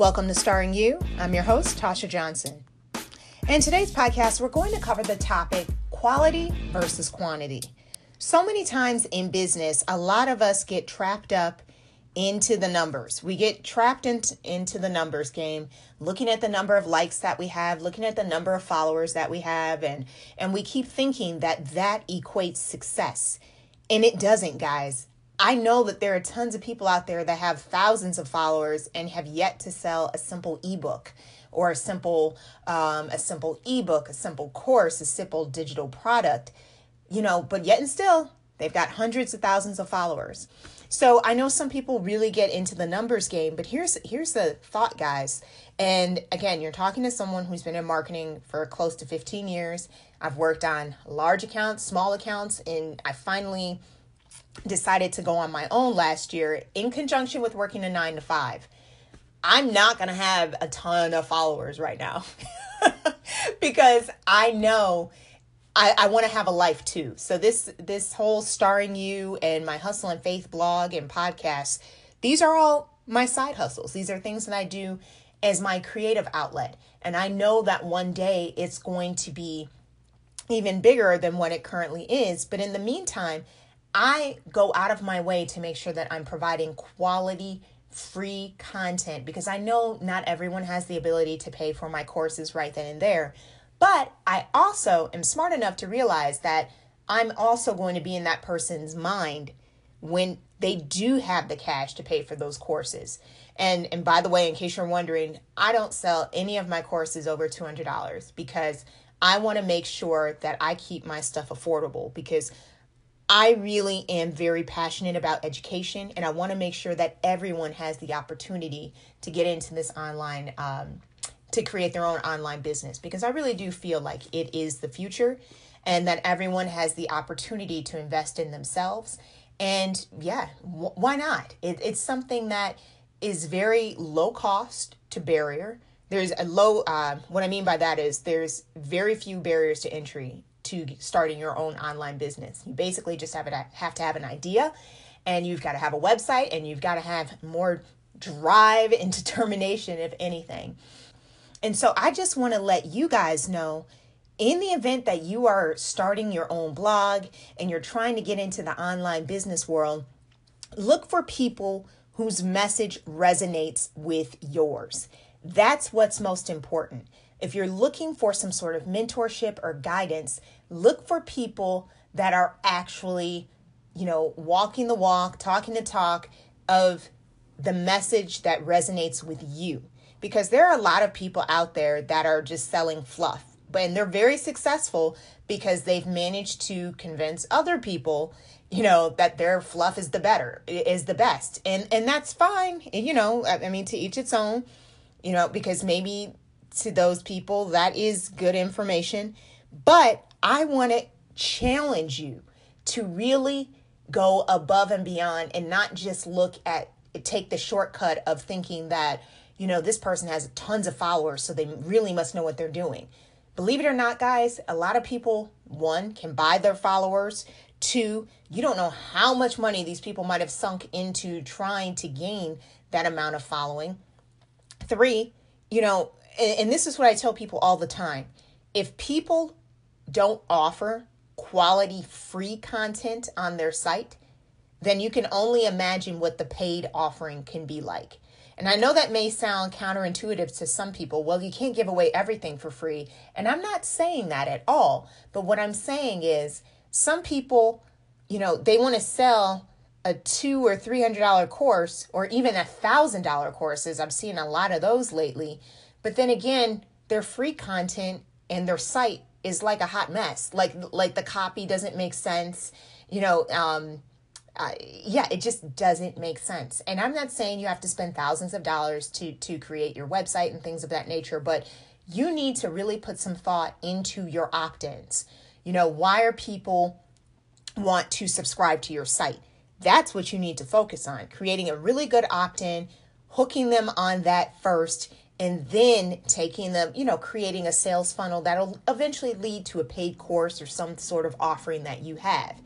Welcome to Starring You. I'm your host, Tasha Johnson. In today's podcast, we're going to cover the topic quality versus quantity. So many times in business, a lot of us get trapped up into the numbers. We get trapped into, into the numbers game, looking at the number of likes that we have, looking at the number of followers that we have, and, and we keep thinking that that equates success. And it doesn't, guys. I know that there are tons of people out there that have thousands of followers and have yet to sell a simple ebook or a simple um, a simple ebook, a simple course, a simple digital product, you know. But yet and still, they've got hundreds of thousands of followers. So I know some people really get into the numbers game, but here's here's the thought, guys. And again, you're talking to someone who's been in marketing for close to 15 years. I've worked on large accounts, small accounts, and I finally decided to go on my own last year in conjunction with working a nine to five. I'm not going to have a ton of followers right now because I know I, I want to have a life too. So this this whole starring you and my hustle and faith blog and podcast, these are all my side hustles. These are things that I do as my creative outlet. And I know that one day it's going to be even bigger than what it currently is. But in the meantime, I go out of my way to make sure that I'm providing quality free content because I know not everyone has the ability to pay for my courses right then and there. But I also am smart enough to realize that I'm also going to be in that person's mind when they do have the cash to pay for those courses. And and by the way, in case you're wondering, I don't sell any of my courses over $200 because I want to make sure that I keep my stuff affordable because I really am very passionate about education, and I want to make sure that everyone has the opportunity to get into this online, um, to create their own online business, because I really do feel like it is the future and that everyone has the opportunity to invest in themselves. And yeah, wh- why not? It, it's something that is very low cost to barrier. There's a low, uh, what I mean by that is there's very few barriers to entry to starting your own online business. You basically just have, it, have to have an idea and you've got to have a website and you've got to have more drive and determination, if anything. And so I just want to let you guys know in the event that you are starting your own blog and you're trying to get into the online business world, look for people whose message resonates with yours. That's what's most important. If you're looking for some sort of mentorship or guidance, look for people that are actually, you know, walking the walk, talking the talk of the message that resonates with you. Because there are a lot of people out there that are just selling fluff, and they're very successful because they've managed to convince other people, you know, that their fluff is the better, is the best. And and that's fine. You know, I mean to each its own, you know, because maybe to those people. That is good information. But I want to challenge you to really go above and beyond and not just look at take the shortcut of thinking that you know this person has tons of followers so they really must know what they're doing believe it or not guys a lot of people one can buy their followers two you don't know how much money these people might have sunk into trying to gain that amount of following three you know and this is what I tell people all the time if people don't offer quality free content on their site, then you can only imagine what the paid offering can be like. And I know that may sound counterintuitive to some people. Well, you can't give away everything for free. And I'm not saying that at all. But what I'm saying is some people, you know, they want to sell a two or three hundred dollar course or even a thousand dollar courses. I'm seeing a lot of those lately but then again, their free content and their site is like a hot mess. Like like the copy doesn't make sense. You know, um, uh, yeah, it just doesn't make sense. And I'm not saying you have to spend thousands of dollars to to create your website and things of that nature, but you need to really put some thought into your opt-ins. You know, why are people want to subscribe to your site? That's what you need to focus on. Creating a really good opt-in, hooking them on that first and then taking them, you know, creating a sales funnel that'll eventually lead to a paid course or some sort of offering that you have.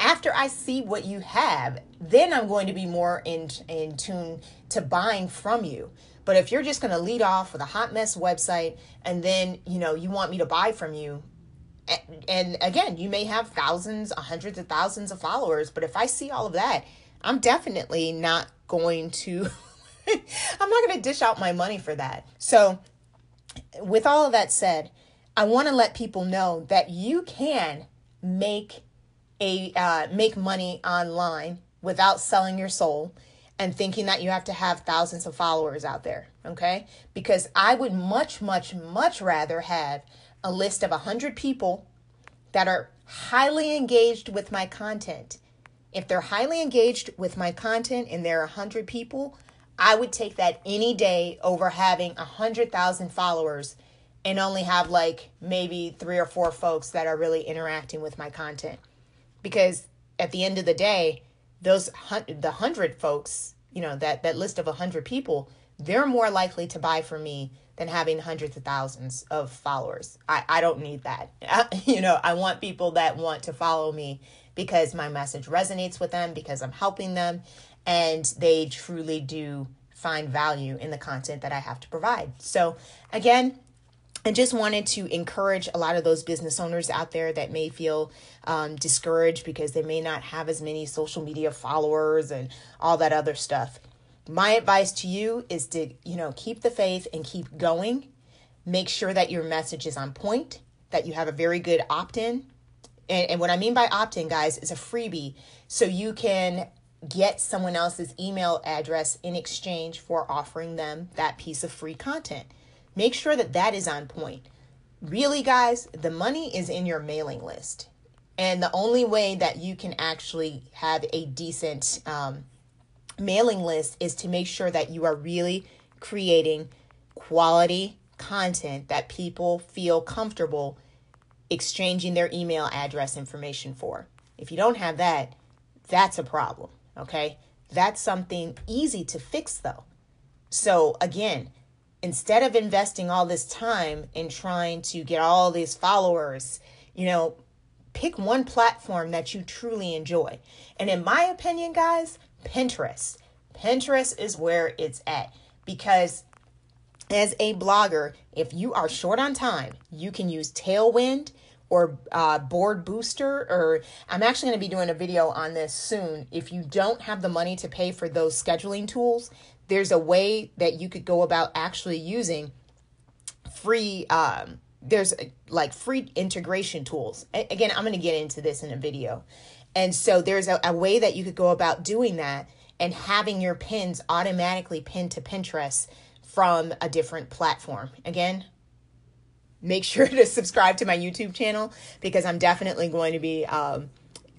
After I see what you have, then I'm going to be more in in tune to buying from you. But if you're just going to lead off with a hot mess website and then, you know, you want me to buy from you, and again, you may have thousands, hundreds of thousands of followers, but if I see all of that, I'm definitely not going to I'm not going to dish out my money for that. So, with all of that said, I want to let people know that you can make a uh, make money online without selling your soul and thinking that you have to have thousands of followers out there, okay? Because I would much, much, much rather have a list of 100 people that are highly engaged with my content. If they're highly engaged with my content and there are 100 people, I would take that any day over having a 100,000 followers and only have like maybe three or four folks that are really interacting with my content. Because at the end of the day, those the hundred folks, you know, that that list of a hundred people, they're more likely to buy from me than having hundreds of thousands of followers. I, I don't need that. you know, I want people that want to follow me because my message resonates with them, because I'm helping them, and they truly do find value in the content that I have to provide. So, again, I just wanted to encourage a lot of those business owners out there that may feel um, discouraged because they may not have as many social media followers and all that other stuff. My advice to you is to, you know, keep the faith and keep going. Make sure that your message is on point, that you have a very good opt in. And, and what I mean by opt in, guys, is a freebie. So you can get someone else's email address in exchange for offering them that piece of free content. Make sure that that is on point. Really, guys, the money is in your mailing list. And the only way that you can actually have a decent um, mailing list is to make sure that you are really creating quality content that people feel comfortable exchanging their email address information for. If you don't have that, that's a problem, okay? That's something easy to fix though. So, again, instead of investing all this time in trying to get all these followers, you know, pick one platform that you truly enjoy. And in my opinion, guys, Pinterest. Pinterest is where it's at because as a blogger, if you are short on time, you can use Tailwind or uh, Board Booster. Or I'm actually going to be doing a video on this soon. If you don't have the money to pay for those scheduling tools, there's a way that you could go about actually using free um, there's like free integration tools again i'm going to get into this in a video and so there's a, a, way that you could go about doing that and having your pins automatically pinned to pinterest from a different platform again make sure to subscribe to my youtube channel because i'm definitely going to be um,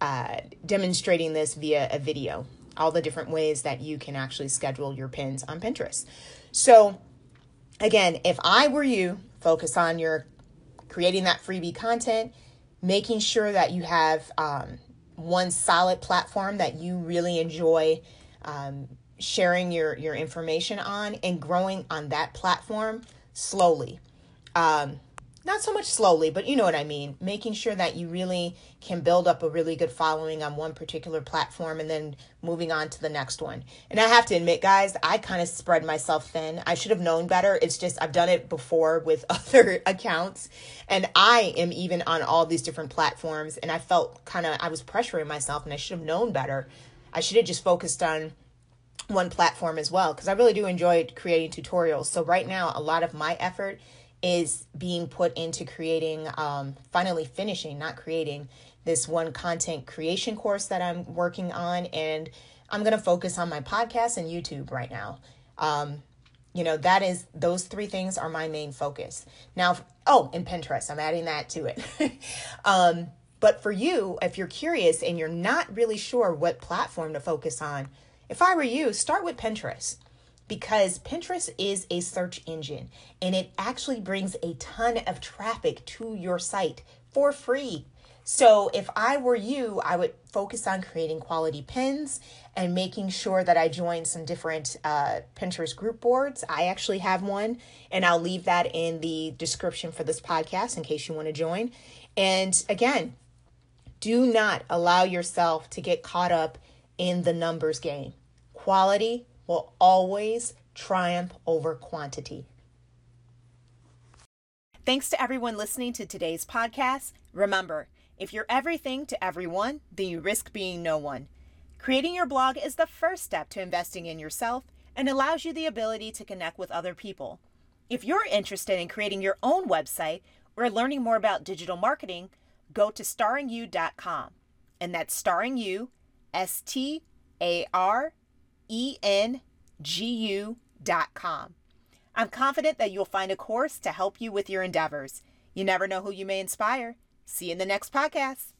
uh, demonstrating this via a video all the different ways that you can actually schedule your pins on Pinterest. So, again, if I were you, focus on your creating that freebie content, making sure that you have um, one solid platform that you really enjoy um, sharing your, your information on and growing on that platform slowly. Um, not so much slowly, but you know what I mean. Making sure that you really can build up a really good following on one particular platform and then moving on to the next one. And I have to admit, guys, I kind of spread myself thin. I should have known better. It's just I've done it before with other accounts, and I am even on all these different platforms, and I felt kind of I was pressuring myself, and I should have known better. I should have just focused on one platform as well because I really do enjoy creating tutorials. So right now, a lot of my effort is being put into creating, um, finally finishing, not creating, this one content creation course that I'm working on. And I'm going to focus on my podcast and YouTube right now. Um, you know, that is, those three things are my main focus. Now, oh, and Pinterest, I'm adding that to it. um, but for you, if you're curious and you're not really sure what platform to focus on, if I were you, start with Pinterest because Pinterest is a search engine and it actually brings a ton of traffic to your site for free. So, if I were you, I would focus on creating quality pins and making sure that I join some different uh, Pinterest group boards. I actually have one, and I'll leave that in the description for this podcast in case you want to join. And again, do not allow yourself to get caught up in the numbers game. Quality will always triumph over quantity. Thanks to everyone listening to today's podcast. Remember, if you're everything to everyone, then you risk being no one. Creating your blog is the first step to investing in yourself and allows you the ability to connect with other people. If you're interested in creating your own website or learning more about digital marketing, go to staringu.com. And that's starring you, S T A R E N G U.com. I'm confident that you'll find a course to help you with your endeavors. You never know who you may inspire. See you in the next podcast.